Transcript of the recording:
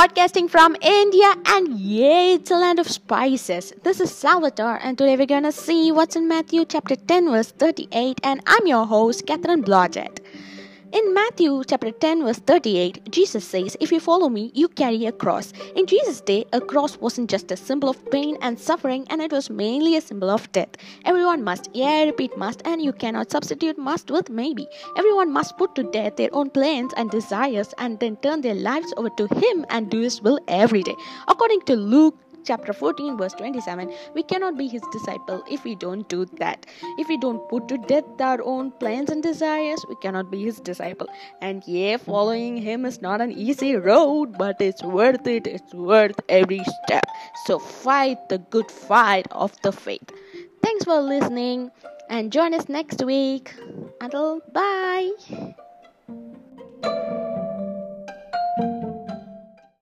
podcasting from India, and yay, it's a land of spices. This is Salvatore, and today we're gonna see what's in Matthew chapter 10, verse 38, and I'm your host, Catherine Blodgett. In Matthew chapter 10 verse 38, Jesus says, If you follow me, you carry a cross. In Jesus' day, a cross wasn't just a symbol of pain and suffering, and it was mainly a symbol of death. Everyone must, yeah, I repeat must, and you cannot substitute must with maybe. Everyone must put to death their own plans and desires and then turn their lives over to Him and do His will every day. According to Luke chapter 14 verse 27 we cannot be his disciple if we don't do that. If we don't put to death our own plans and desires we cannot be his disciple. And yeah following him is not an easy road but it's worth it. It's worth every step. So fight the good fight of the faith. Thanks for listening and join us next week. Until bye